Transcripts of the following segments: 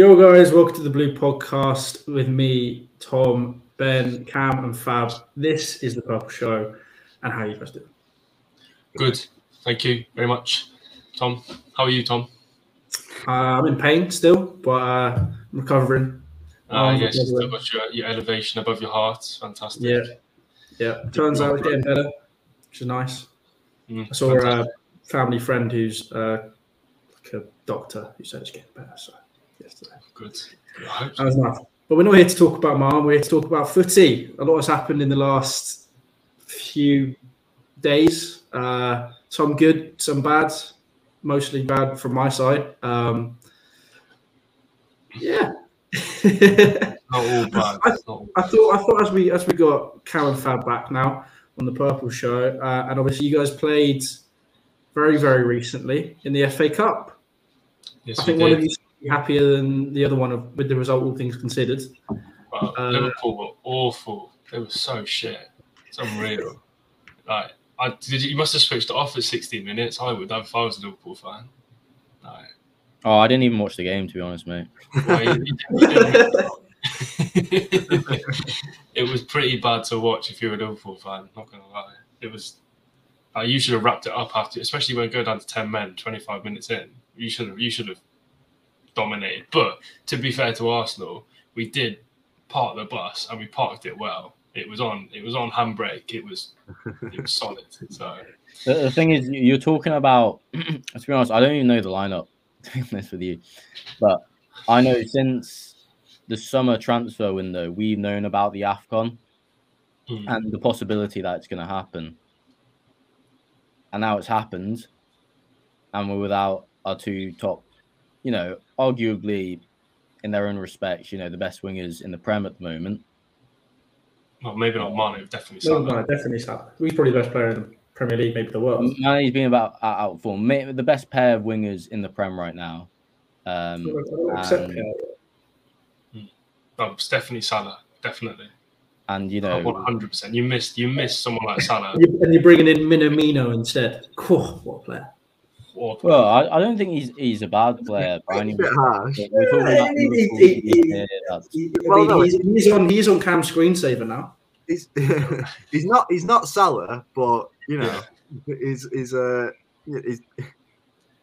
Yo, guys, welcome to the Blue Podcast with me, Tom, Ben, Cam, and Fab. This is the Purple Show, and how are you guys doing? Good. Thank you very much, Tom. How are you, Tom? Uh, I'm in pain still, but uh, I'm recovering. Uh, Um, yes, yeah, still got your, your elevation above your heart. Fantastic. Yeah, yeah. Turns out it's getting better, which is nice. Mm, I saw a family friend who's uh, like a doctor who said it's getting better. So yesterday. Good. That was. But we're not here to talk about Marm. We're here to talk about footy. A lot has happened in the last few days. Uh, some good, some bad. Mostly bad from my side. Um, yeah. Not all bad. I- all I thought I thought as we as we got and Fab back now on the Purple Show, uh, and obviously you guys played very very recently in the FA Cup. Yes, I think one of you happier than the other one of, with the result, all things considered. Well, uh, Liverpool were awful. They were so shit. It's unreal. like, I, did you, you must have switched it off at 16 minutes. I would have if I was a Liverpool fan. Like, Oh, I didn't even watch the game to be honest, mate. well, you- you it was pretty bad to watch if you're a Liverpool fan. Not gonna lie, it was. Uh, you should have wrapped it up after, especially when it go down to ten men, twenty-five minutes in. You should have. You should have dominated. But to be fair to Arsenal, we did park the bus and we parked it well. It was on. It was on handbrake. It was. It was solid. So The, the thing is, you- you're talking about. to be honest, I don't even know the lineup. To be honest with you, but I know since the summer transfer window, we've known about the Afcon mm, and the possibility that it's going to happen. And now it's happened, and we're without our two top, you know, arguably in their own respects, you know, the best wingers in the Prem at the moment. well, maybe not Mane, definitely No, Salah. no, definitely Salah. He's probably the best player in the Premier League, maybe the world. Mane's been about out out of form. The best pair of wingers in the Prem right now. Um, I don't and- it. No, it's definitely Salah. Definitely, and you know, hundred percent. You missed. You missed someone like Salah. And you- and you're bringing in Minamino instead. Cool, what a player. Or- well, I, I don't think he's he's a bad player by any a bit harsh. But We're Yeah, he- Liverpool he- he- He- Well, no, he's, he's on he's on Cam's screensaver now. He's he's not he's not Salah, but you know, he's he's uh he's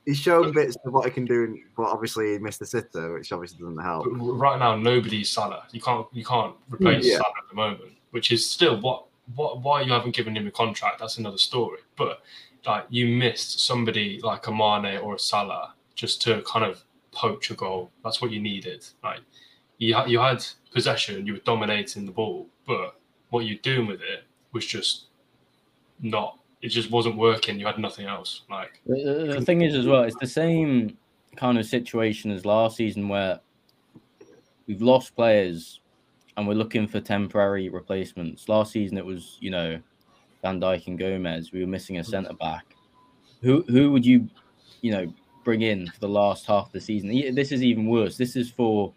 he's shown bits of what he can do, in- but obviously he missed the sitter, which obviously doesn't help. But right now, nobody's Salah. You can't you can't replace Yeah. Salah at the moment, which is still what what why you haven't given him a contract. That's another story. But like you missed somebody like a Mane or a Salah just to kind of poach a goal. That's what you needed. Like you ha- you had possession, you were dominating the ball, but what you're doing with it was just not. It just wasn't working. You had nothing else. Like The, the- the thing is, as well, it's the same kind of situation as last season where we've lost players and we're looking for temporary replacements. Last season, it was you know Van Dijk and Gomez. We were missing a centre back. Who who would you you know bring in for the last half of the season? This is even worse. This is for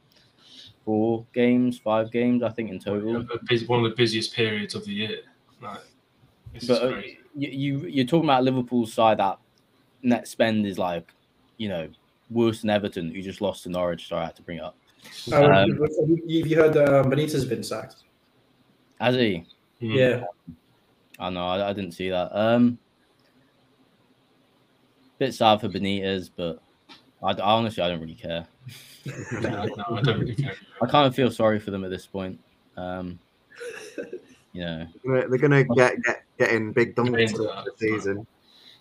four games, five games, I think in total. a, a busy, one of the busiest periods of the year. Like it's But just uh, crazy. you, you you're talking about Liverpool's side that net spend is like, you know, worse than Everton, who just lost to Norwich. Sorry, I had to bring it up. Uh, Um, have you have you heard uh, Benitez has been sacked? Has he? Yeah, I know, I, I didn't see that. Um, bit sad for Benitez, but I, I honestly I don't really care. No, no, I don't really care. I kind of feel sorry for them at this point. Um, you know, They're they're gonna get get get in big dumps Into the season.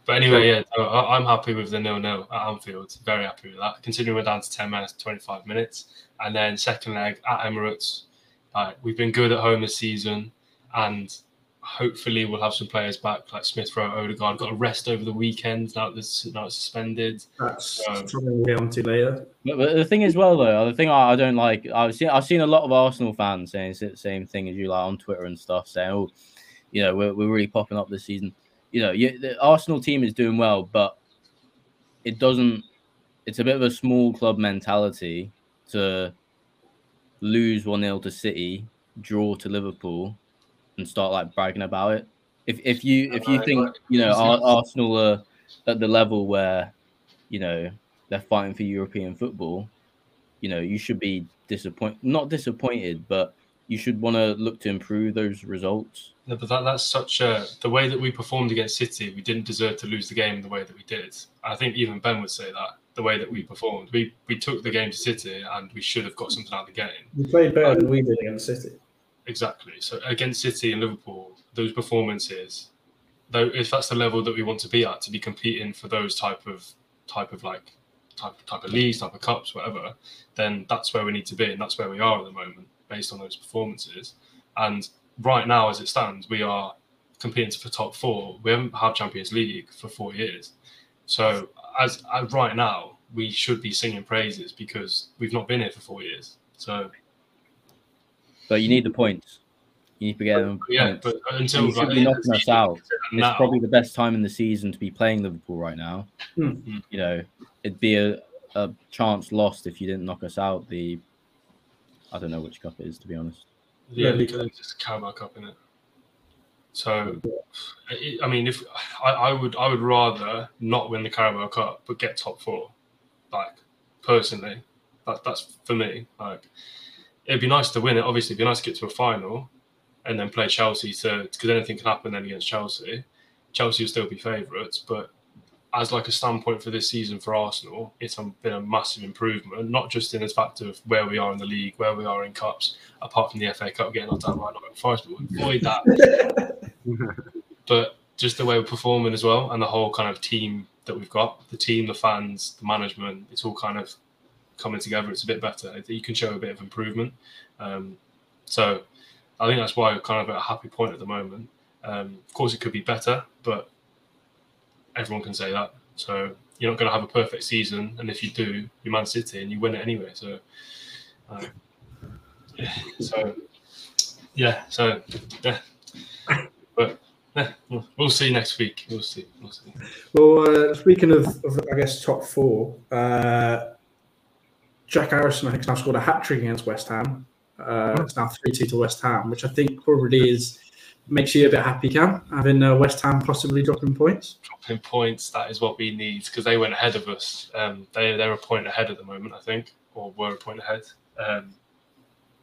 But anyway, yeah, no, I, I'm happy with the nil-nil at Anfield. Very happy with that. Considering we're down to 10 minutes, 25 minutes, and then second leg at Emirates. Like we've been good at home this season, and hopefully we'll have some players back like Smith Rowe, Odegaard. Got a rest over the weekend now. This now it's suspended. that's Um, something we'll get onto later. But, but the thing as well, though, the thing I, I don't like, I've seen I've seen a lot of Arsenal fans saying the same thing as you, like on Twitter and stuff, saying, "Oh, you know, we're, we're really popping up this season." You know, you, the Arsenal team is doing well, but it doesn't. It's a bit of a small club mentality to lose one 0 to City, draw to Liverpool, and start like bragging about it. If if you if you think you know it's Ar- not- Arsenal are at the level where you know they're fighting for European football, you know, you should be disappointed, not disappointed, but you should want to look to improve those results. No, but that, that's such a the way that we performed against City. We didn't deserve to lose the game the way that we did. I think even Ben would say that the way that we performed, we we took the game to City and we should have got something out of the game. We played better than we did against City. Exactly. So against City and Liverpool, those performances, though, if that's the level that we want to be at, to be competing for those type of type of like type type of leagues, type of cups, whatever, then that's where we need to be, and that's where we are at the moment, based on those performances. And right now, as it stands, we are competing for top four. We haven't had Champions League for four years, so as, as right now, we should be singing praises because we've not been here for four years. So But you need the points. You need to get them. yeah, points. but until And you should like, be knocking us out. now, it's probably the best time in the season to be playing Liverpool right now. Hmm. You know, it'd be a, a chance lost if you didn't knock us out. The I don't know which cup it is to be honest. Yeah, Yeah, because it's just Carabao Cup in it. So, it, I mean, if I, I would, I would rather not win the Carabao Cup but get top four. Like personally, that, that's for me. Like it'd be nice to win it. Obviously, it'd be nice to get to a final and then play Chelsea to because anything can happen then against Chelsea. Chelsea will still be favourites, but as like a standpoint for this season for Arsenal, it's been a massive improvement, not just in the fact of where we are in the league, where we are in cups, apart from the FA Cup getting knocked out by Nottingham Forest, but avoid that. but just the way we're performing as well, and the whole kind of team that we've got, the team, the fans, the management, it's all kind of coming together. It's a bit better. You can show a bit of improvement. Um, so I think that's why we're kind of at a happy point at the moment. Um, of course, it could be better, but everyone can say that. So you're not going to have a perfect season, and if you do, you're Man City and you win it anyway. So, um, yeah, so yeah, so yeah, but we'll see next week. We'll see. We'll see. Well, uh, speaking of, of, I guess, top four, uh, Jack Harrison, I think, has now scored a hat trick against West Ham. Uh, it's now 3 2 to West Ham, which I think probably is makes you a bit happy, Cam, having uh, West Ham possibly dropping points. Dropping points, that is what we need because they went ahead of us. Um, they they're a point ahead at the moment, I think, or were a point ahead. Um,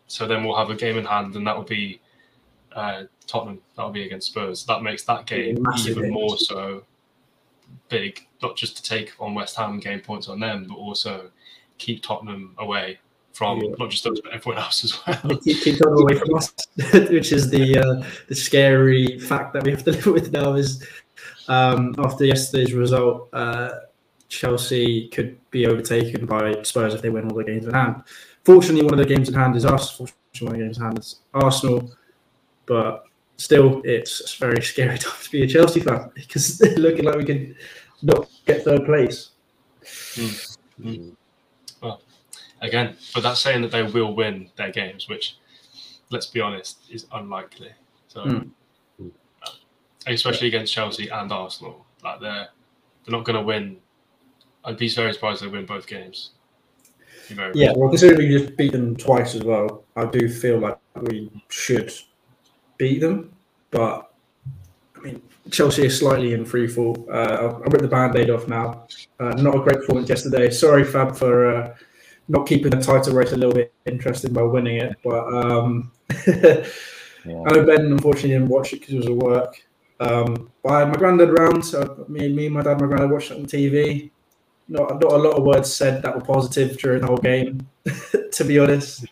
so then we'll have a game in hand, and that will be uh, Tottenham. That will be against Spurs. That makes that game Massive even hit. more so big. Not just to take on West Ham and gain points on them, but also keep Tottenham away from Yeah. not just us but everyone else as well. keep, keep Tottenham away from us, which is the uh, the scary fact that we have to live with now. Is um, after yesterday's result, uh, Chelsea could be overtaken by Spurs if they win all the games in hand. Fortunately, one of the games in hand is us. Fortunately, one of the games in hand is Arsenal, but still, it's a very scary time to be a Chelsea fan because they're looking like we could not get third place. Again, but that's saying that they will win their games, which, let's be honest, is unlikely. So, Mm. especially against Chelsea and Arsenal, like they're they're not going to win. I'd be very surprised if they win both games. Be very Yeah, well, considering we just beat them twice as well, I do feel like we should beat them. But I mean, Chelsea is slightly in free fall. Uh, I'll, I'll rip the band-aid off now. Uh, not a great performance yesterday. Sorry, Fab, for uh, not keeping the title race a little bit interesting by winning it. But um, Yeah. I know Ben unfortunately didn't watch it because it was at work. Um, but I had my granddad round, so me, me, my dad, my granddad watched it on TV. Not, not a lot of words said that were positive during the whole game, to be honest.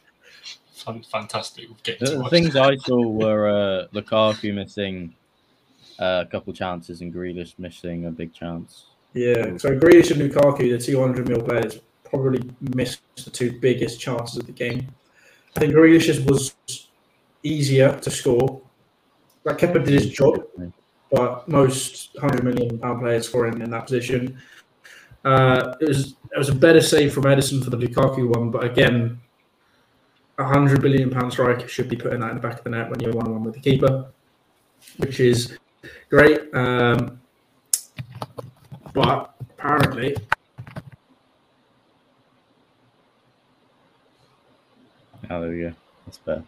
fantastic. We'll get The, to things. I saw were uh, Lukaku missing uh, a couple chances and Grealish missing a big chance. Yeah, so Grealish and Lukaku, the 200 mil players, probably missed the two biggest chances of the game. I think Grealish's was easier to score. Like Kepa did his job, but most 100 million pound players scoring in that position. Uh, it was it was a better save from Ederson for the Lukaku one, but again, a 100 billion pound striker should be putting that in the back of the net when you're one on one with the keeper, which is great. Um, but apparently, Oh, there we go. That's better.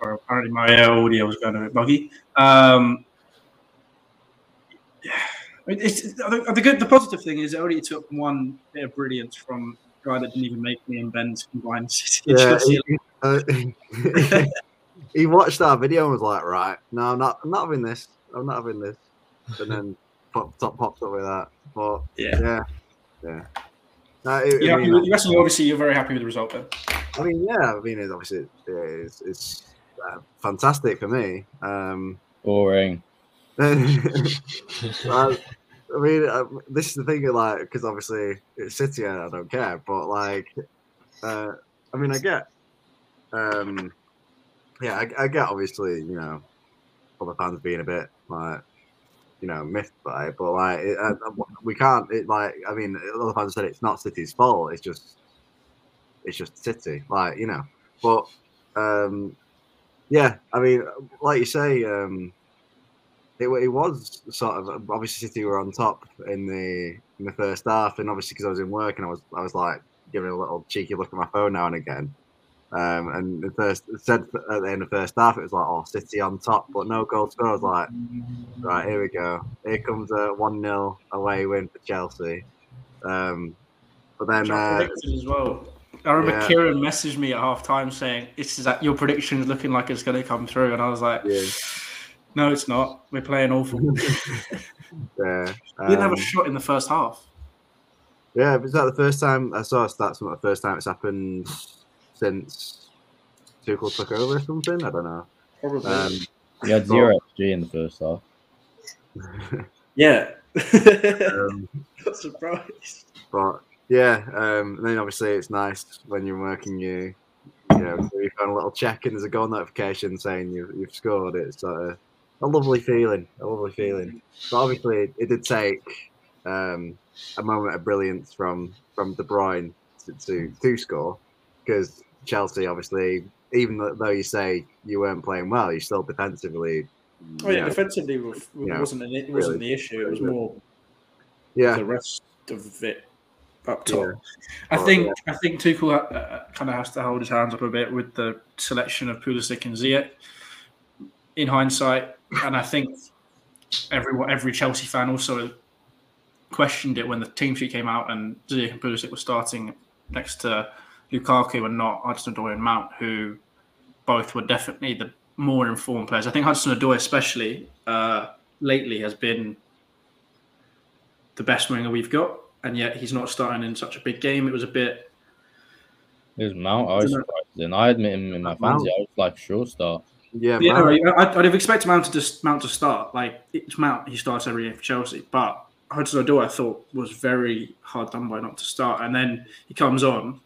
or apparently my uh, audio was going a bit buggy. Um, yeah, I mean, it's, I the good, the positive thing is it only took one bit of brilliance from a guy that didn't even make me and Ben's combined City. Yeah, Chelsea. he, watched our video and was like, "Right, no, I'm not, I'm not having this. I'm not having this." And then popped up, popped up with that. But Yeah. yeah, yeah. No, it, You're I, mean, you reckon obviously you're very happy with the result then. I mean, yeah, I mean, it's obviously it's, it's uh, fantastic for me. Um, Boring. I, I mean, uh, this is the thing, like, because obviously it's City, and I don't care, but like, uh, I mean, I get, um, yeah, I, I get obviously, you know, other fans being a bit like, you know, miffed by it, but like, it, uh, we can't, it like, I mean, other fans said it's not City's fault, it's just, it's just City, like, you know, but, um, yeah, I mean, like you say, um, it, it was sort of obviously City were on top in the in the first half, and obviously because I was in work and I was I was like giving a little cheeky look at my phone now and again. Um, and the first said at the end of the first half, it was like, "Oh, City on top," but no goal score. I was like, "Right, here we go. Here comes a one 0 away win for Chelsea." Um, but then, uh, as well. I remember yeah. Kieran messaged me at half time saying, "This is that your prediction is looking like it's going to come through," and I was like, yeah, "No, it's not. We're playing awful." we yeah, didn't have um, a shot in the first half. Yeah, was that the first time I saw stats? Not the first time it's happened since Tuchel took over or something. I don't know. Probably. Um, You had zero XG in the first half. yeah. um, Not surprised. but yeah, um, and then obviously it's nice when you're working. You, you know, you find a little check and there's a goal notification saying you, you've scored. It's uh, a lovely feeling. A lovely feeling. But obviously, it, it did take um, a moment of brilliance from from De Bruyne to to, to score because Chelsea obviously. Even though you say you weren't playing well, you still defensively. Oh yeah, know, defensively was, Yeah, wasn't an, it wasn't really. the issue. It was more yeah, the rest of it up top. Yeah. I Well, think I think Tuchel uh, kind of has to hold his hands up a bit with the selection of Pulisic and Ziyech. In hindsight, and I think every every Chelsea fan also questioned it when the team sheet came out and Ziyech and Pulisic were starting next to Lukaku and not Hudson-Odoi and Mount, who both were definitely the more informed players. I think Hudson-Odoi, especially uh, lately, has been the best winger we've got, and yet he's not starting in such a big game. It was a bit. It was Mount. I was surprised. And I admit him in my Mount. fantasy. I was like sure, start. yeah, Yeah, man. no, I- I'd, I'd have expected Mount to just Mount to start. Like it's Mount, he starts every game for Chelsea. But Hudson Odoi, I thought was very hard done by not to start, and then he comes on,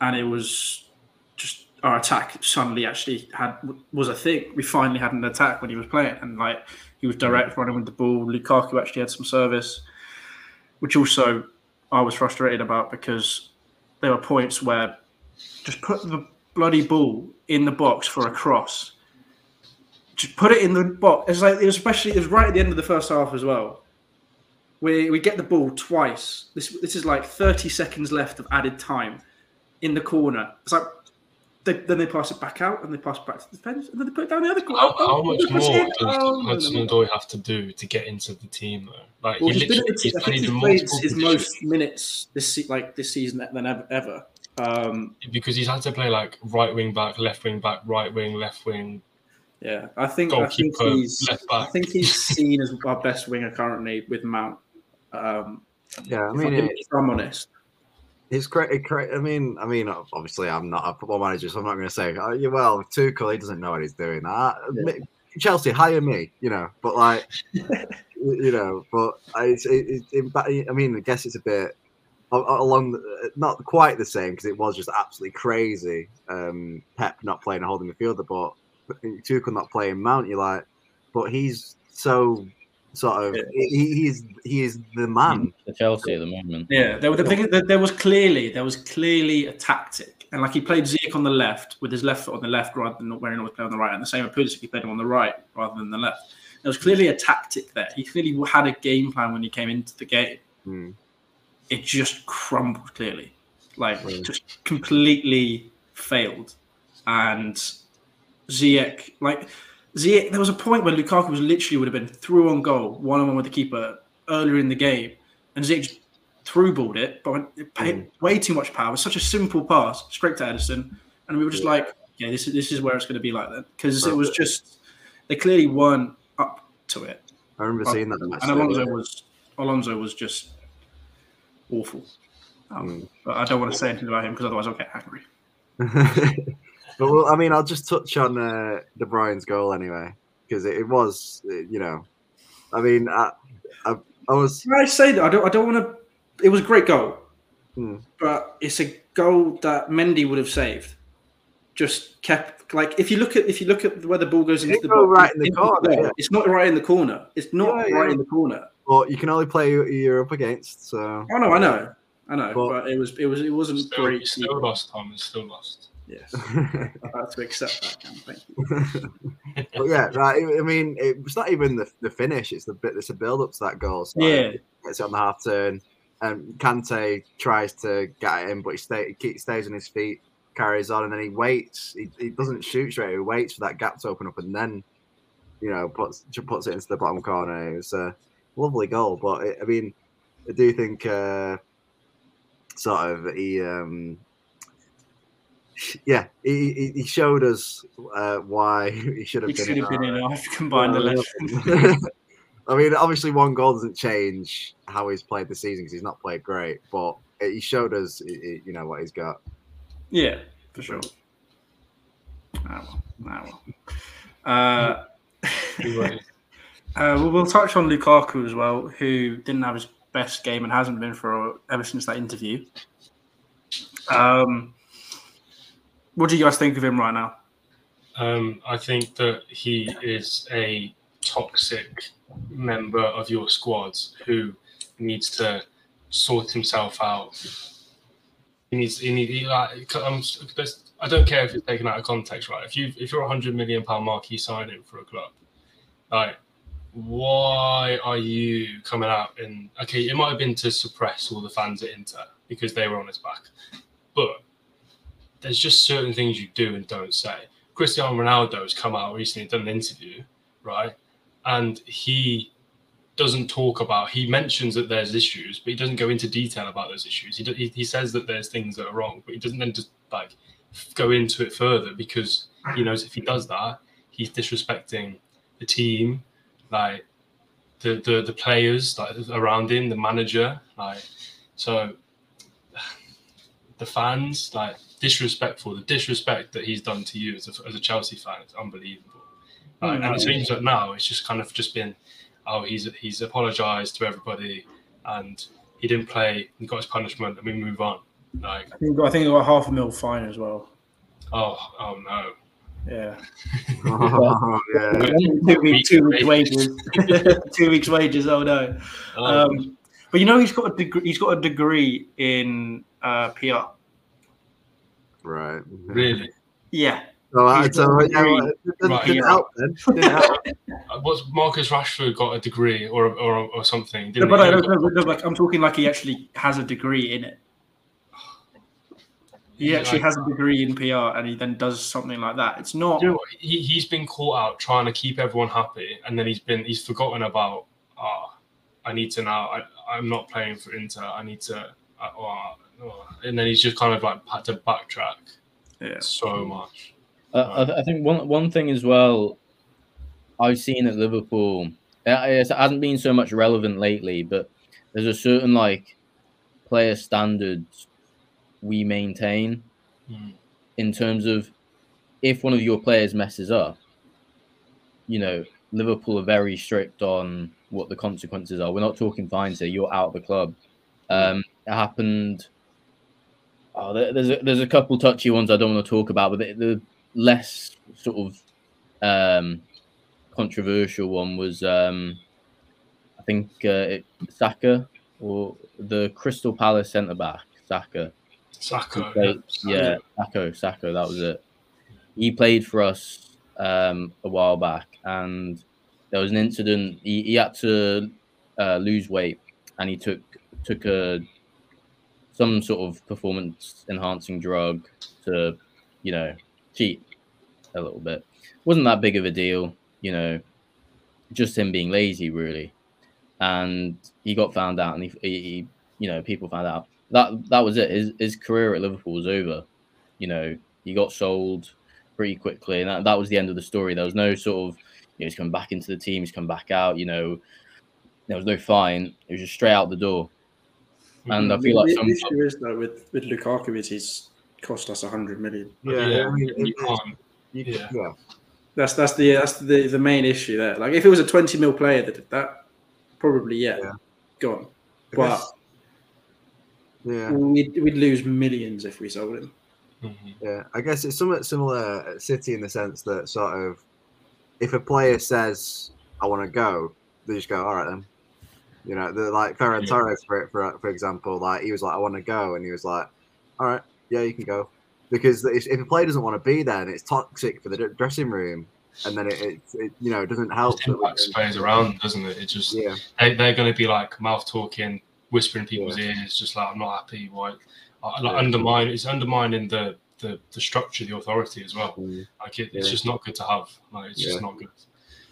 and it was just our attack suddenly actually had was a thing. We finally had an attack when he was playing, and like he was direct mm. running with the ball. Lukaku actually had some service, which also I was frustrated about because there were points where just put the bloody ball in the box for a cross. Just put it in the box. It's like it was especially it was right at the end of the first half as well. We we get the ball twice. This this is like 30 seconds left of added time in the corner. It's like they, then they pass it back out and they pass it back to the defense and then they put it down the other corner. How, Oh, how much they more does Oh, no, no, Hudson no. Odoi have to do to get into the team though? Like Well, he he's been, literally it's, he's I think played he's played his positions most minutes this like this season than ever. ever. Um, because he's had to play like right wing back, left wing back, right wing, left wing. yeah, I think I think he's I think he's seen as our best winger currently with Mount. Um, yeah. I if, mean, I'm, it, if I'm honest, it's great. Cra- I mean, I mean, obviously, I'm not a football manager, so I'm not going to say, oh, yeah, well, Tuchel, he doesn't know what he's doing. I, me- Chelsea, hire me, you know. But like, you know, but I, it, it, it, I mean, I guess it's a bit along, the, not quite the same because it was just absolutely crazy. Um, Pep not playing a holding the midfielder, but Tuchel not playing Mount. You're like, but he's so sort of, Yeah. he, he is, he is the man. For Chelsea at the moment. yeah, there, the thing there was clearly there was clearly a tactic, and like he played Ziyech on the left with his left foot on the left rather than where he always played on the right, and the same with Pulisic, he played him on the right rather than the left. There was clearly a tactic there. He clearly had a game plan when he came into the game. Hmm. It just crumbled clearly, like Right. just completely failed. And Ziyech, like Ziyech, there was a point where Lukaku was literally would have been through on goal, one on one with the keeper earlier in the game, and Ziyech through balled it, but it paid way too much power. It was such a simple pass, straight to Ederson, and we were just Yeah. like, yeah, this is this is where it's going to be like that because it was just they clearly weren't up to it. I remember seeing that match. And Alonso was Alonso was just awful. Um, Mm. But I don't want to say anything about him because otherwise I'll get angry. but well, I mean, I'll just touch on uh, De Bruyne's goal anyway, because it, it was, uh, you know, I mean, I, I, I was, Can I say that I don't I don't want to. It was a great goal, Hmm. but it's a goal that Mendy would have saved. Just kept like if you look at if you look at where the ball goes into the go box, right in the it's corner, not- yeah. It's not right in the corner. It's not Yeah, right yeah. in the corner. but you can only play who you're up against. So Oh no, I know, I know, But- but it was it was it wasn't Still, great. still lost, Thomas. Still lost. Yes, I have to accept that. Cam. Thank you. but yeah, right. I mean, it's not even the, the finish; it's the bit. It's a build up to that goal. So Yeah. gets it on the half turn, and Kante tries to get it in, but he, stay, he stays on his feet, carries on, and then he waits. He, he doesn't shoot straight. He waits for that gap to open up, and then you know puts puts it into the bottom corner. It was a lovely goal, but it, I mean, I do think uh, sort of he. Um, yeah, he, he- he showed us uh, why he should have It been. should have been our- enough combined well, eleven. I mean, obviously, one goal doesn't change how he's played the season because he's not played great, but he showed us, i- i- you know, what he's got. Yeah, for sure. Ah, well. Ah, well. Uh, uh, we'll, we'll touch on Lukaku as well, who didn't have his best game and hasn't been for ever since that interview. Um, what do you guys think of him right now? Um, I think that he is a toxic member of your squads who needs to sort himself out. He needs. He need. He, like, I'm, I don't care if it's taken out of context, right? If you if you're a hundred million pound marquee signing for a club, like why are you coming out and okay? It might have been to suppress all the fans at Inter because they were on his back, but there's just certain things you do and don't say. Cristiano Ronaldo has come out recently done an interview, right? And he doesn't talk about, he mentions that there's issues, but he doesn't go into detail about those issues. He, do- he, he says that there's things that are wrong, but he doesn't then just like go into it further because he knows if he does that, he's disrespecting the team, like the, the, the players like around him, the manager, like so the fans, like disrespectful. The disrespect that he's done to you as a, as a Chelsea fan is unbelievable. Like, and it seems that now it's just kind of just been, oh, he's he's apologized to everybody, and he didn't play. He got his punishment, and we move on. Like, I think I think he got half a mil fine as well. oh, oh no. Yeah, Oh, yeah. two, week, two weeks wages, two weeks wages. Oh no. Um, Um, but you know he's got a degree. He's got a degree in uh, PR. Right. really? Yeah, So, so got yeah, well, degree. it didn't, Right. didn't help then. Didn't help. What's Marcus Rashford got a degree or or, or something? no, Didn't but? I don't know. No, like I'm talking like he actually has a degree in it. He Yeah, actually like- has a degree in PR, and he then does something like that. It's not. You know? He, he's been caught out trying to keep everyone happy, and then he's been he's forgotten about. Ah, I need to now. I, I'm not playing for Inter. I need to. Uh, oh, oh," and then he's just kind of like had to backtrack Yeah. so much. Uh, I, th- I think one one thing as well I've seen at Liverpool, uh, it hasn't been so much relevant lately, but there's a certain like player standards we maintain Mm. in terms of if one of your players messes up, you know, Liverpool are very strict on what the consequences are. We're not talking fines here. You're out of the club. Um, it happened. Oh, there's a, there's a couple touchy ones I don't want to talk about, but the, the less sort of um, controversial one was um, I think uh, it, Saka or the Crystal Palace centre back Saka. Saka. Played- yeah, Sakho, Sakho, that was it. He played for us um, a while back, and there was an incident. He, he had to uh, lose weight, and he took took a some sort of performance enhancing drug to, you know, cheat a little bit. wasn't that big of a deal, you know, just him being lazy, really. And he got found out, and he he, you know, people found out that that was it. His his career at Liverpool was over. You know, he got sold pretty quickly, and that, that was the end of the story. There was no sort of, you know, he's come back into the team, he's come back out. You know, there was no fine. It was just straight out the door. And I feel like the some issue is though with with Lukaku is he's cost us a hundred million. Yeah, yeah, I mean, you can't. you- yeah. yeah. That's that's the that's the the main issue there. Like if it was a twenty mil player that did that, probably yeah, Yeah. gone. But yeah. we'd, we'd lose millions if we sold him. Mhm. Yeah, I guess it's somewhat similar at City in the sense that sort of if a player says I want to go, they just go, all right then. You know, they're like Ferran Yeah. Torres for for for example, like he was like I want to go, and he was like, all right, yeah, you can go, because if, if a player doesn't want to be there, and it's toxic for the dressing room, and then it, it, it you know it doesn't help. It impacts players around, doesn't it? It just Yeah, they, they're going to be like mouth talking, whispering people's ears, just like I'm not happy. Why? Uh, Like Yeah. undermine it's undermining the, the the structure, the authority as well. Like it, it's Yeah. just not good to have. Like it's Yeah. just not good.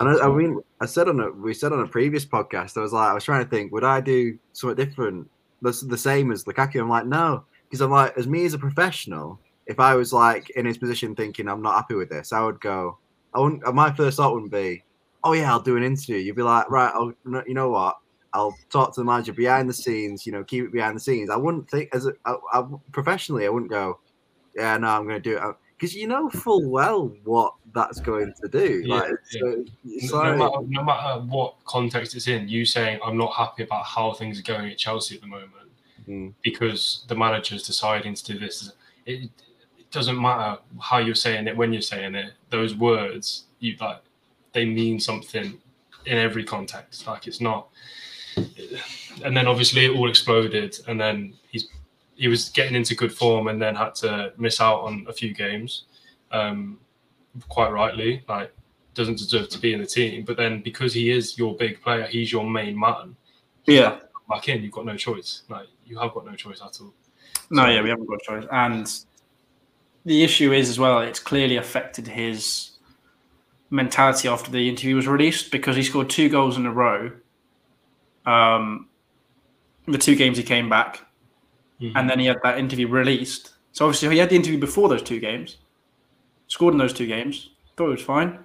And I, I mean, I said on a we said on a previous podcast, I was like, I was trying to think, would I do something different, that's the same as Lukaku? I'm like, no, because I'm like, as me as a professional, if I was like in his position, thinking I'm not happy with this, I would go. I wouldn't. Uh, my first thought wouldn't be, oh yeah, I'll do an interview. You'd be like, right, I'll, you know what? I'll talk to the manager behind the scenes. You know, keep it behind the scenes. I wouldn't think as a I, I, professionally, I wouldn't go, yeah, no, I'm going to do it because you know full well what that's going to do. Yeah, like, yeah. it's No, like- matter, no matter what context it's in, you saying I'm not happy about how things are going at Chelsea at the moment Mm. because the manager's deciding to do this. It, it doesn't matter how you're saying it when you're saying it. Those words, you like, they mean something in every context. Like it's not. And then obviously it all exploded, and then he's he was getting into good form, and then had to miss out on a few games, um, quite rightly. Like doesn't deserve to be in the team, but then because he is your big player, he's your main man. Yeah. Back in, you've got no choice. Like you have got no choice at all. No, yeah, we haven't got a choice. And the issue is as well, it's clearly affected his mentality after the interview was released because he scored two goals in a row. Um, the two games he came back, Mhm. and then he had that interview released. So obviously he had the interview before those two games, scored in those two games, thought it was fine.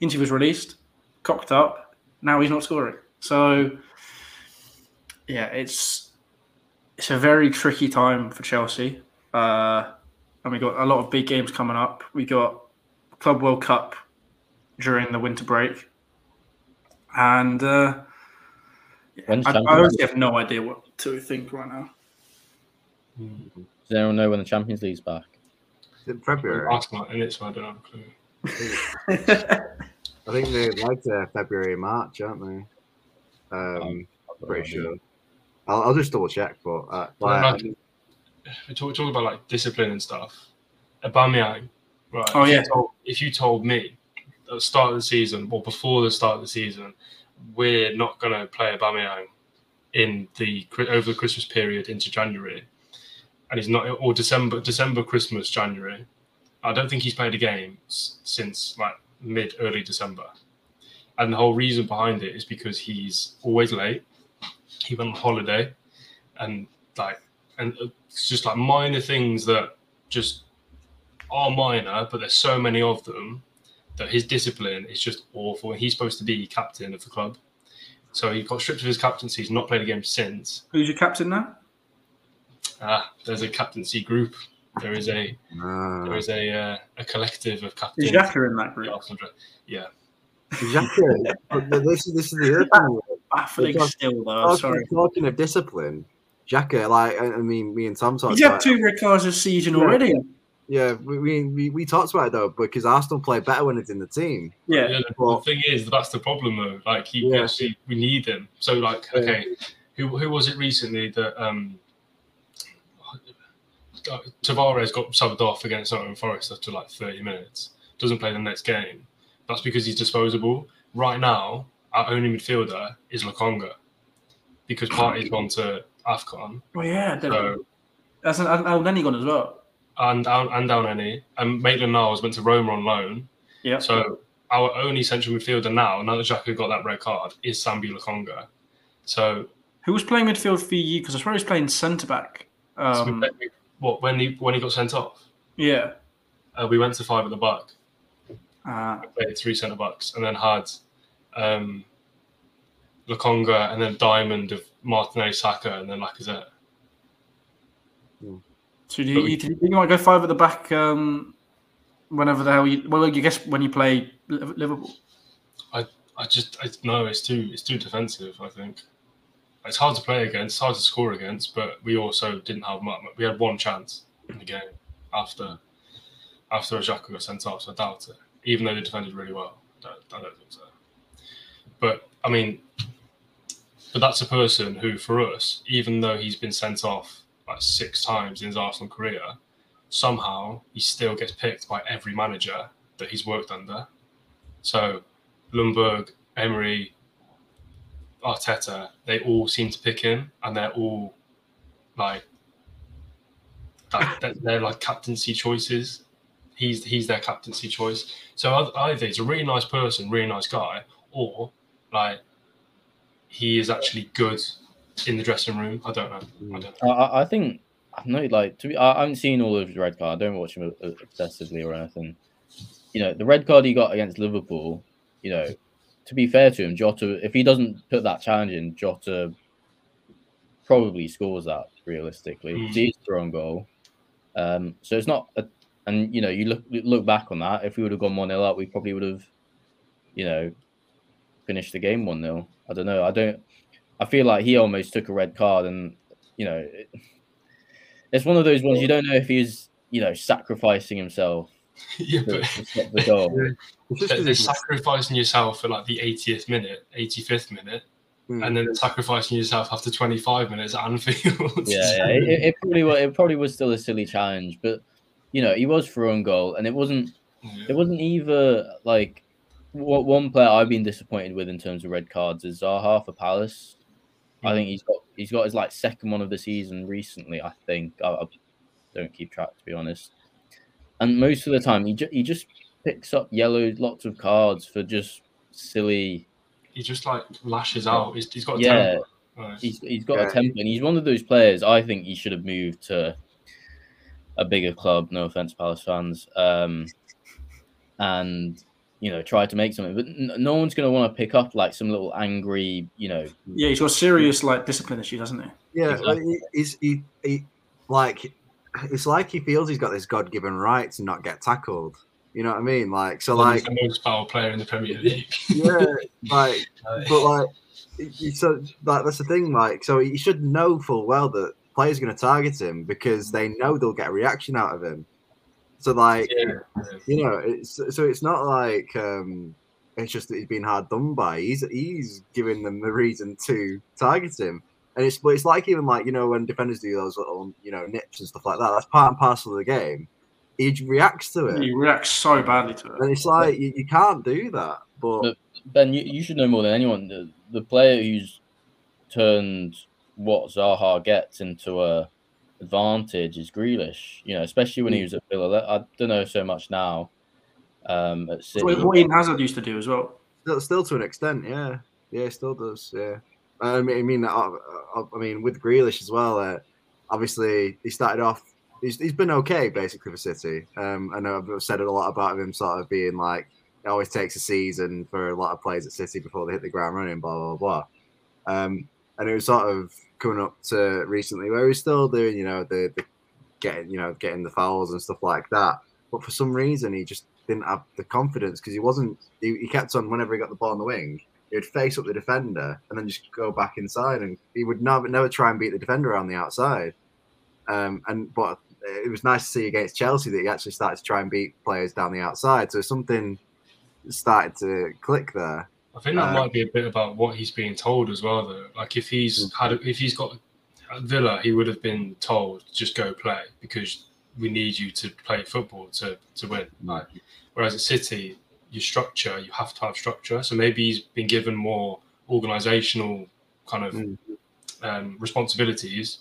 Interview was released, cocked up. Now he's not scoring. So yeah, it's it's a very tricky time for Chelsea. Uh, and we got a lot of big games coming up. We got Club World Cup during the winter break, and uh, I, I honestly have no idea what to think right now. Does anyone know when the Champions League's back? in February. Last night, and it's I don't have a clue. I think they like uh, February, March, aren't they? Um, pretty sure. I'll, I'll just double check, but uh, Well, like, like, we talk, talk about like discipline and stuff. Aubameyang, right? Oh, if you yeah. told- if you told me at the start of the season or before the start of the season, we're not going to play Aubameyang in the over the Christmas period into January, and he's not or December, December, Christmas, January. I don't think he's played a game since like mid early December, and the whole reason behind it is because he's always late. He went on holiday, and like and uh, it's just like minor things that just are minor, but there's so many of them that his discipline is just awful. He's supposed to be captain of the club, so he got stripped of his captaincy. He's not played a game since. Who's your captain now? Ah, there's a captaincy group. There is a uh, there is a uh, a collective of captains. Is Xhaka in that group? Yeah, exactly. this is this is the other thing. Baffling Talk- still, though. Talking, Sorry. talking of discipline, Xhaka, like I I mean, me and Tom talked He's had about. two red cards this season Yeah. already. Yeah, we, we we we talked about it though because Arsenal play better when it's in the team. Yeah. Yeah, the, Well- the thing is, that's the problem though. Like he, Yeah. obviously, we need him. So like, Yeah. okay, who who was it recently that um, uh, Tavares got subbed off against Nottingham Forest after like thirty minutes? Doesn't play the next game. That's because he's disposable. Right now, our only midfielder is Lokonga because Partey's gone to Afcon. Oh yeah. So That's an Elneny gone as well. and down and down any and Maitland Niles went to Roma on loan. Yeah. So our only central midfielder now, now that Xhaka got that red card, is Sambi Lokonga. So Who was playing midfield for you? Because I swear he was playing centre back. Um, what when he when he got sent off, yeah. uh, we went to five at the back. Uh, played three centre backs and then had um, Lokonga and then Diamond of Martinelli, Saka, and then Lacazette. so do you, we- do you want to go five at the back? Um, whenever the hell you well, you guess when you play Liv- Liverpool. I just I no, it's too it's too defensive. I think it's hard to play against, hard to score against, but we also didn't have much. We had one chance in the game after after Xhaka got sent off, so I doubt it. Even though they defended really well, I don't, I don't think so. But I mean, but that's a person who, for us, even though he's been sent off like six times in his Arsenal career, somehow he still gets picked by every manager that he's worked under. So Ljungberg, Emery, Arteta, they all seem to pick him, and they're all like that, they're like captaincy choices. He's he's their captaincy choice. So either he's a really nice person, really nice guy, or like he is actually good in the dressing room. I don't know. I don't I, I I think I'm not like to be. I I haven't seen all of his red card. I don't watch him obsessively or anything. You know, the red card he got against Liverpool. You know, to be fair to him, Jota, if he doesn't put that challenge in, Jota probably scores that realistically. Mm. He's thrown goal. Um, so it's not, a, and you know, you look look back on that. If we would have gone one 0 up, we probably would have, you know, finished the game one 0 I don't know. I don't. I feel like he almost took a red card, and you know, it, it's one of those ones you don't know if he's you know sacrificing himself yeah, but to the goal. It's just they're 'cause they're sacrificing yourself for like the 80th minute, 85th minute, Mm. and then sacrificing yourself after 25 minutes at Anfield. yeah, yeah. It, it- it probably was. It probably was still a silly challenge, but you know, he was thrown goal, and it wasn't. Yeah. It wasn't either like what one player I've been disappointed with in terms of red cards is Zaha for Palace. I think he's got he's got his like second one of the season recently. I think I, I don't keep track to be honest. And most of the time, he ju- he just picks up yellow lots of cards for just silly. He just like lashes out. He's, he's got a Yeah. temper. Right. He's he's got Yeah. a temper, and he's one of those players. I think he should have moved to a bigger club. No offense, Palace fans. Um, and you know, try to make something. But n- no one's going to want to pick up like some little angry, you know. Yeah, he's got serious like discipline issues, hasn't he? Yeah, Exactly. like, he, he's he, he like it's like he feels he's got this God given right to not get tackled. You know what I mean? Like so, Well, like he's the most powerful player in the Premier League. yeah, like but like so like that's the thing. Like so, he should know full well that players are going to target him because they know they'll get a reaction out of him. So like yeah. you know, it's so it's not like um it's just that he's been hard done by. He's he's giving them the reason to target him. And it's but it's like even like, you know, when defenders do those little, you know, nips and stuff like that, that's part and parcel of the game. He reacts to it. He reacts so badly to it. And it's like you, you can't do that. But But- Ben, you, you should know more than anyone. The, the player who's turned what Zaha gets into a advantage is Grealish. You know, especially when he was at Villa. I don't know so much now. Um, at City. What what Eden Hazard used to do as well. still, still to an extent, yeah. Yeah, it still does, yeah. I mean, I mean, I, mean, with Grealish as well. Uh, obviously, he started off. He's, he's been okay basically for City. Um, I know I've said a lot about him sort of being like it always takes a season for a lot of players at City before they hit the ground running. Blah blah blah. Um, and it was sort of coming up to recently where he's still doing, you know, the, the getting, you know, getting the fouls and stuff like that. But for some reason, he just didn't have the confidence because he wasn't. He, he kept on whenever he got the ball on the wing, he would face up the defender and then just go back inside, and he would never never try and beat the defender on the outside. Um, and but it was nice to see against Chelsea that he actually started to try and beat players down the outside. So something started to click there. I think that Uh, might be a bit about what he's being told as well, though. Like if he's had, if he's got Villa, he would have been told just go play because we need you to play football to to win. Like, whereas at City, your structure, you have to have structure. So maybe he's been given more organisational kind of Mm. um, responsibilities,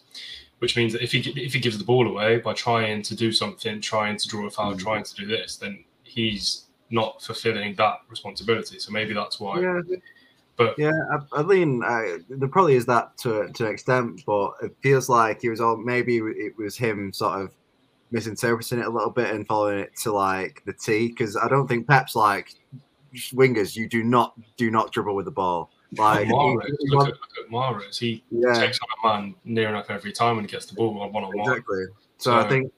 which means that if he if he gives the ball away by trying to do something, trying to draw a foul, Mm. trying to do this, then he's not fulfilling that responsibility. So maybe that's why Yeah, But Yeah, I, I mean, uh, there probably is that to to an extent, but it feels like he was all maybe it was him sort of misinterpreting it a little bit and following it to like the T because I don't think Pep's like wingers. You do not do not dribble with the ball. Like Mahrez, look, at, look at Mahrez. He yeah, takes on a man near enough every time when he gets the ball one on one. exactly. So I think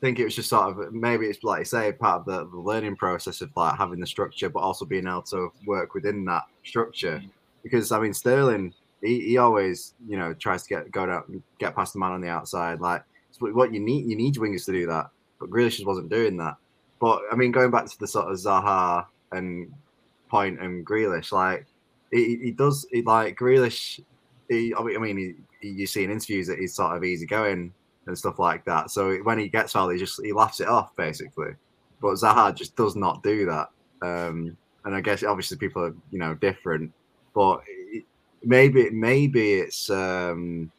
think it was just sort of maybe it's like you say part of the, the learning process of like having the structure, but also being able to work within that structure. Mm. Because I mean Sterling, he, he always you know tries to get go down get past the man on the outside. Like what- what you need you need wingers to do that, but Grealish just wasn't doing that. But I mean going back to the sort of Zaha and Point and Grealish, like he, he does he like Grealish. He, I mean, he, you see in interviews that he's sort of easygoing and stuff like that. So when he gets fouled, he just he laughs it off basically. But Zaha just does not do that. Um, and I guess obviously people are you know different, but maybe maybe it's um,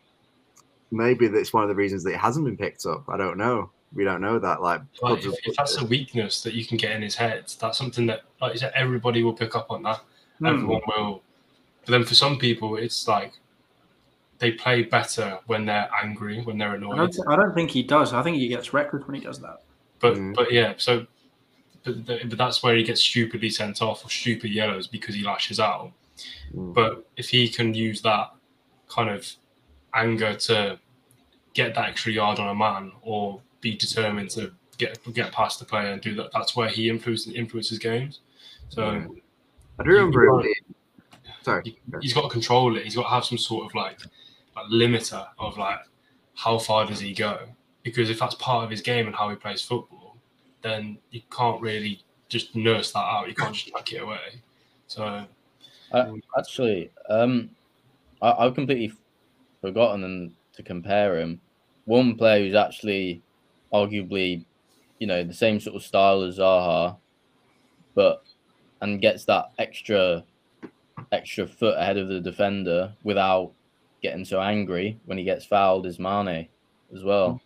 maybe that's one of the reasons that it hasn't been picked up. I don't know. We don't know that. Like, Like, if, if that's a weakness that you can get in his head, that's something that, like you said, everybody will pick up on that. Hmm. Everyone will. But then for some people, it's like they play better when they're angry, when they're I annoyed. don't, I don't think he does. I think he gets reckless when he does that. But Mm. but yeah, so but, but that's where he gets stupidly sent off or stupid yellows because he lashes out. Mm. But if he can use that kind of anger to get that extra yard on a man or be determined to get get past the player and do that, that's where he influences influences games. So Yeah. I do remember You. Sorry. he, he's got to control it. He's got to have some sort of like, like limiter of like how far does he go? Because if that's part of his game and how he plays football, then you can't really just nurse that out. You can't just tuck it away. So Actually, um, I, I've completely forgotten and to compare him. One player who's actually arguably, you know, the same sort of style as Zaha, but and gets that extra extra foot ahead of the defender without getting so angry when he gets fouled is Mane as well.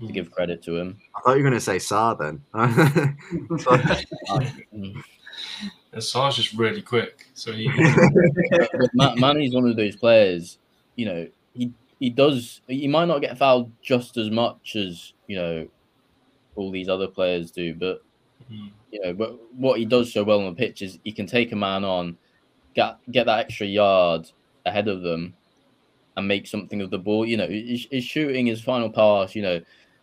To give credit to him. I thought you were going to say Sa then. And Sarr's just really quick. So he, but Ma- Mane's one of those players, you know, he he does he might not get fouled just as much as, you know, all these other players do, but Mm. you know, but what he does so well on the pitch is he can take a man on, get get that extra yard ahead of them and make something of the ball. You know, his, his shooting, his final pass, you know,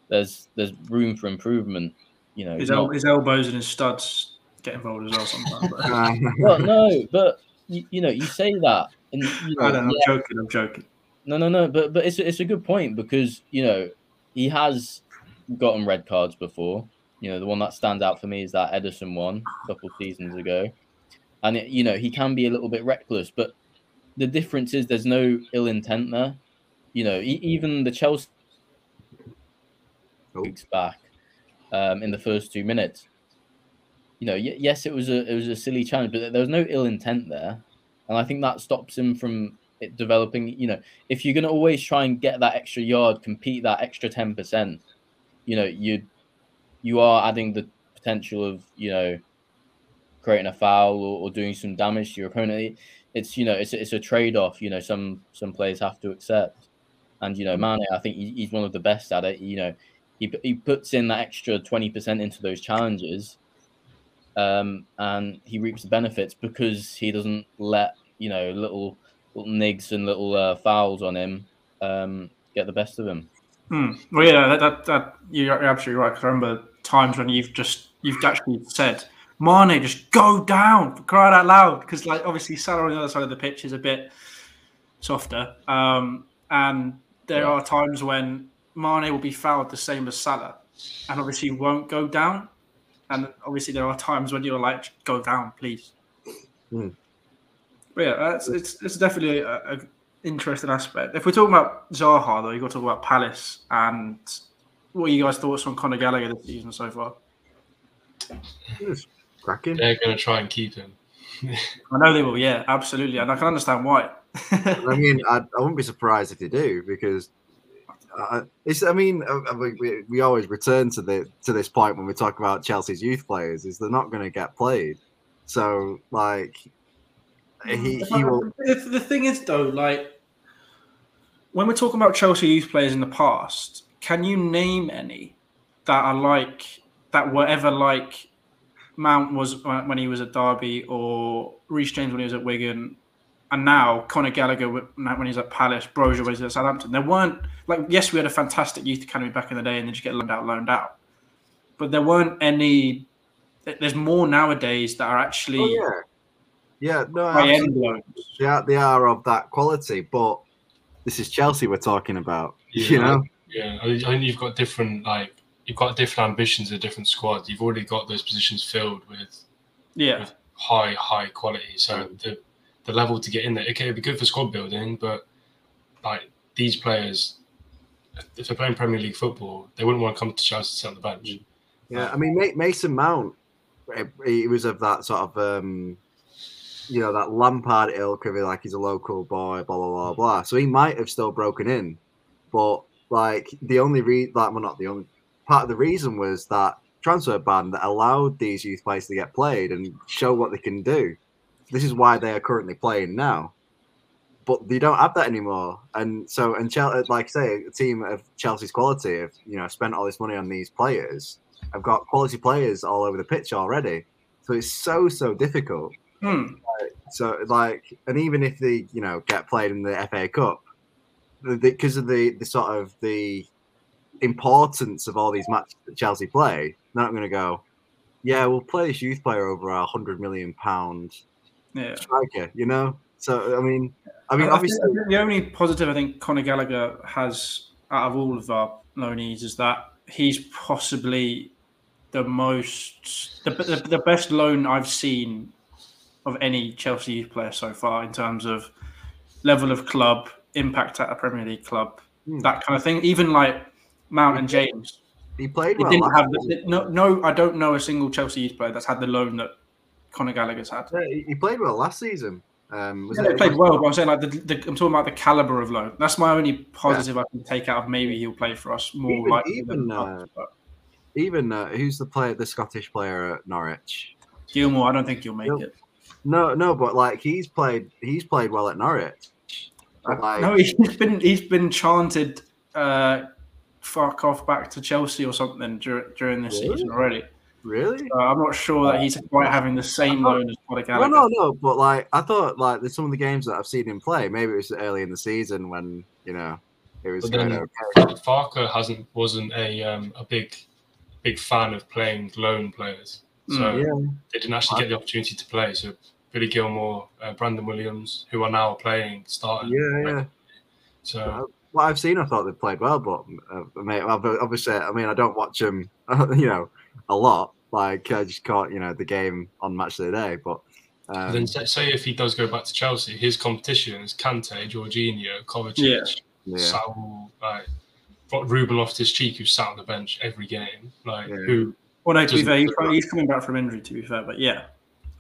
there's there's room for improvement. You know, His, not- el- his elbows and his studs get involved as well sometimes. but- well, no, but you, you know, you say that, and you know, I don't yeah, I'm joking. I'm joking. No, no, no. But but it's it's a good point because you know he has gotten red cards before. You know the one that stands out for me is that Ederson one a couple seasons ago, and it, you know he can be a little bit reckless. But the difference is there's no ill intent there. You know, e- even the Chelsea Oh. weeks back um, in the first two minutes. You know, y- yes, it was a it was a silly challenge, but there was no ill intent there, and I think that stops him from developing. You know, if you're going to always try and get that extra yard, compete that extra ten percent, you know, you you are adding the potential of you know creating a foul or, or doing some damage to your opponent. It's you know it's a- it's a trade off. You know, some some players have to accept, and you know, Mane, I think he's one of the best at it. You know, he he puts in that extra twenty percent into those challenges, um, and he reaps the benefits because he doesn't let you know little little nigs and little uh, fouls on him um, get the best of him. Hmm. Well, yeah, that, that, that you're absolutely right. 'cause I remember times when you've just you've actually said, "Mane, just go down, for crying out loud," because like obviously Salah on the other side of the pitch is a bit softer, um, and there Yeah. are times when Mane will be fouled the same as Salah, and obviously won't go down, and obviously there are times when you're like, "Go down, please." Hmm. But yeah, that's, it's it's definitely a, a interesting aspect. If we're talking about Zaha, though, you got to talk about Palace and what are you guys' thoughts on Conor Gallagher this season so far? It's cracking. they're going to try and keep him. I know they will, yeah, absolutely, and I can understand why. I mean, I, I wouldn't be surprised if they do because uh, it's. I mean, uh, uh, we, we, we always return to the to this point when we talk about Chelsea's youth players is they're not going to get played. So, like, he he will. The, the thing is, though, like when we're talking about Chelsea youth players in the past, can you name any that are like that were ever like Mount was when he was at Derby or Reece James when he was at Wigan, and now Conor Gallagher when he's at Palace, when he's at Southampton. There weren't like yes, we had a fantastic youth academy back in the day, and then you get loaned out, loaned out, but there weren't any. There's more nowadays that are actually. Oh, yeah. Yeah, no, high-end they are, they are of that quality, but this is Chelsea we're talking about. Yeah. You know, Yeah, I I think you've got different like you've got different ambitions in different squads. You've already got those positions filled with Yeah, high high quality. So the the level to get in there, okay, it'd be good for squad building, but like these players, if they're playing Premier League football, they wouldn't want to come to Chelsea to sit on the bench. Yeah, I mean Mason Mount, eh, he was of that sort of, um, you know, that Lampard ilk of like he's a local boy, blah blah blah blah. So he might have still broken in, but like the only re like well not the only part of the reason was that transfer ban that allowed these youth players to get played and show what they can do. This is why they are currently playing now. But they don't have that anymore, and so and Chelsea, uh, like I say, a team of Chelsea's quality have you know spent all this money on these players. I've got quality players all over the pitch already. So it's so so difficult. Hmm. So like, and even if they you know get played in the FA Cup, because of the the sort of the importance of all these matches that Chelsea play, they're not going to go. Yeah, we'll play this youth player over a hundred million pound yeah. striker. You know. So I mean, I mean, I obviously, the only positive I think Conor Gallagher has out of all of our loanees is that he's possibly the most the, the, the best loan I've seen of any Chelsea youth player so far in terms of level of club, impact at a Premier League club, Hmm. that kind of thing. Even like Mount and James, he played well. didn't have the, no no. I don't know a single Chelsea youth player that's had the loan that Conor Gallagher's had. Yeah, he- played well last season. Um, was Yeah, they played well, but I'm saying like the, the, I'm talking about the caliber of loan. That's my only positive I can take out of maybe he'll play for us more Even- likely even, uh, Even uh, who's the player, the Scottish player at Norwich? Gilmour, I don't think he'll make it. No, no, but like he's played, he's played well at Norwich. Like, no, he's been he's been chanted uh, "fuck off" back to Chelsea or something during during this Really? season already. really? So I'm not sure that he's quite having the same loan as Conor No, Gallagher. no, no. But like, I thought like there's some of the games that I've seen him play. Maybe it was early in the season when you know it was But then- okay. Farke hasn't wasn't a um, a big big fan of playing lone players, so Mm. Yeah, they didn't actually get the opportunity to play. So Billy Gilmour, uh, Brandon Williams, who are now playing, starting. yeah, yeah. So What I've seen, I thought they played well, but uh, mate, ob- obviously, I mean, I don't watch them, you know, a lot. Like I just caught, you know, the game on Match of the Day, but. But Um, then say, say if he does go back to Chelsea, his competition is Kante, Jorginho, Kovacic, Yeah. yeah. Saul, like got Ruben Loftus Cheek, who sat on the bench every game, like Yeah. who Well, no, to be fair, he's, he's coming back from injury. To be fair, but yeah, I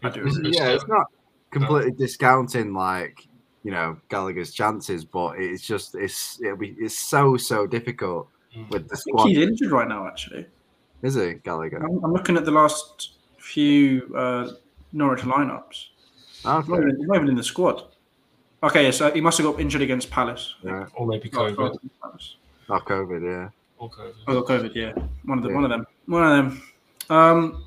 do. who- agree. yeah, it's not completely discounting like you know Gallagher's chances, but it's just it's it'll be it's so so difficult Mm. with the I think squad. he's injured right now. Actually, Is he Gallagher? I'm, I'm looking at the last few uh, Norwich lineups. He's not, even, he's not even in the squad. Okay, so he must have got injured against Palace. yeah. or maybe Oh, COVID, Palace. Oh, COVID, yeah. or COVID. Oh, got COVID. Yeah, one of them. Yeah. One of them. One of them. Um,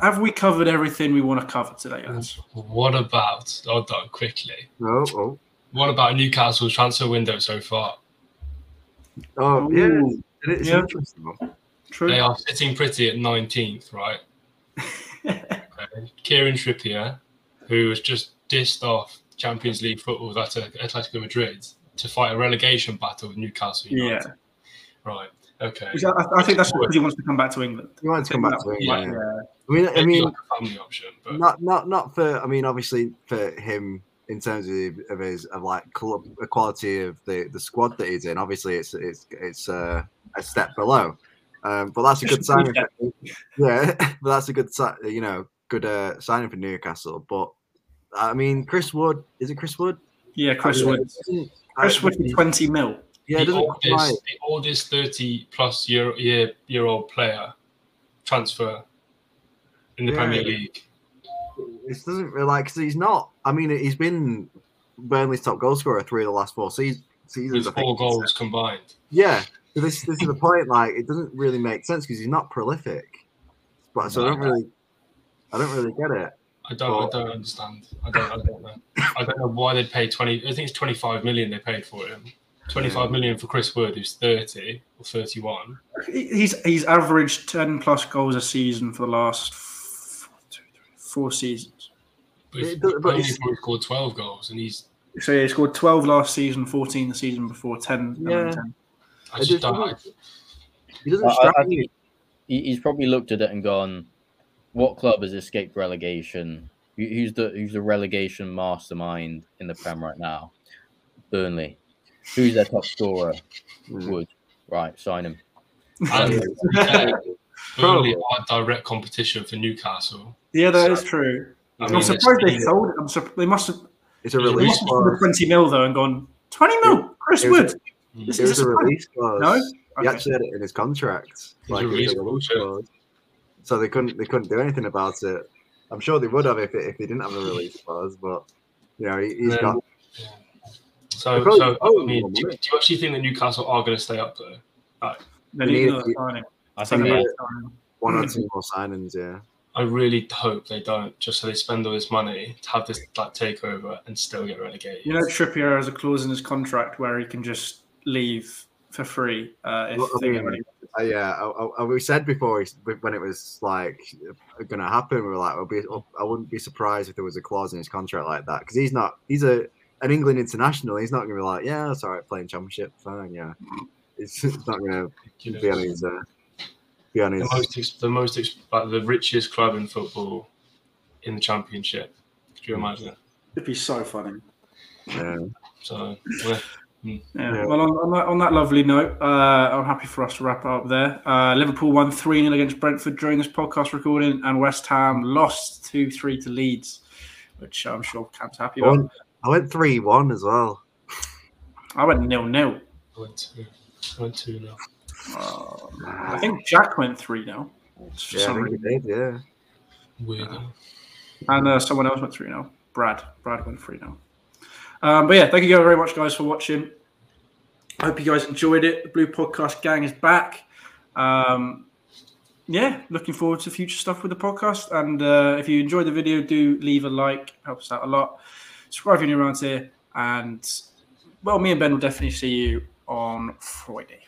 have we covered everything we want to cover today, lads? What about? I'll do it quickly. Oh, oh, What about Newcastle's transfer window so far? oh, yeah. It's Yeah. interesting. true. They are sitting pretty at 19th, right? Okay. Kieran Trippier, who was just dissed off Champions League football with Atle- Atletico Madrid to fight a relegation battle with Newcastle United. yeah, Right. Okay. I, I think that's because he wants to come back to England. He wants to come back to Yeah. England. Yeah. I mean, I mean, like a family option, but not not not for. I mean, obviously for him in terms of, of his of like club, the quality of the the squad that he's in. Obviously, it's it's it's uh, a step below. Um, but that's a good signing. For, yeah, but that's a good si- you know good uh, signing for Newcastle. But I mean, Chris Wood is it Chris Wood? Yeah, Chris I mean, Wood. doesn't- Chris I- Wood for twenty mil. Yeah, the oldest, the oldest 30 plus year year year old player transfer in the Yeah. Premier League. it doesn't really like because he's not. I mean, he's been Burnley's top goal scorer three of the last four seasons. seasons With four goals combined. Yeah, so this this is the point. Like, it doesn't really make sense because he's not prolific. But so I don't really, I don't really get it. I don't. I don't understand. I don't. I don't know. I don't know why they paid twenty. I think it's twenty five million they paid for him. Twenty-five million for Chris Wood, who's thirty or thirty-one. He's he's averaged ten plus goals a season for the last f- two, three, four seasons. But, It if, does- but only he scored twelve goals, and he's. So he scored twelve last season, fourteen the season before, ten. Yeah. 10. I It just just don't. I, He doesn't I- I- strike me. think he's probably looked at it and gone, "What club has escaped relegation? Who's the who's the relegation mastermind in the Prem right now? Burnley. Who's their top scorer? Mm. Wood. Right, sign him. and to be fair, Burnley are direct competition for Newcastle. Yeah, that is true. I I'm mean, surprised they sold it. I'm sur- they must have, It's a It's they release must have clause. 20 mil though and gone, 20 mil, Chris It Wood. Mm. This It is was a a surprise. release clause. No? He actually had it in his contract. a Like it release a release clause, clause. So they couldn't they couldn't do anything about it. I'm sure they would have if it, if they didn't have a release clause, but you know he, he's Then- got So, so oh, I mean, do, well, do you actually think that Newcastle are going to stay up there? They They need need- another signing. I think they they, need a signing. one or two more signings. Yeah, I really hope they don't, just so they spend all this money to have this like takeover and still get relegated. You know, Trippier has a clause in his contract where he can just leave for free uh, if Well, I they get mean, ready. uh, yeah. I, I, we said before when it was like going to happen, we were like, I'll be, I wouldn't be surprised if there was a clause in his contract like that because he's not. He's a an England international. He's not going to be like, yeah, it's all right playing championship, fine, yeah. It's, it's not going to be on his. Uh, be honest. The most, the most, like the richest club in football in the championship. Could you imagine? It'd be so funny. Yeah. So. Hmm. Yeah. Well, on, on, that, on, that, lovely note, uh, I'm happy for us to wrap up there. Uh, Liverpool won 3 0 against Brentford during this podcast recording, and West Ham lost 2 3 to Leeds, which I'm sure Cam's happy about. I went 3 1 as well. I went nil nil. I went 2 I went 2 0. Uh, I think Jack went three now. Yeah, yeah. Weird. Uh, and uh, someone else went three now. Brad. Brad went three now. Um, but yeah, thank you very much, guys, for watching. I hope you guys enjoyed it. The Blue Podcast Gang is back. Um, yeah, looking forward to future stuff with the podcast. And uh, if you enjoyed the video, do leave a like. Helps out a lot. Subscribe if you're new around here. And, well, me and Ben will definitely see you on Friday.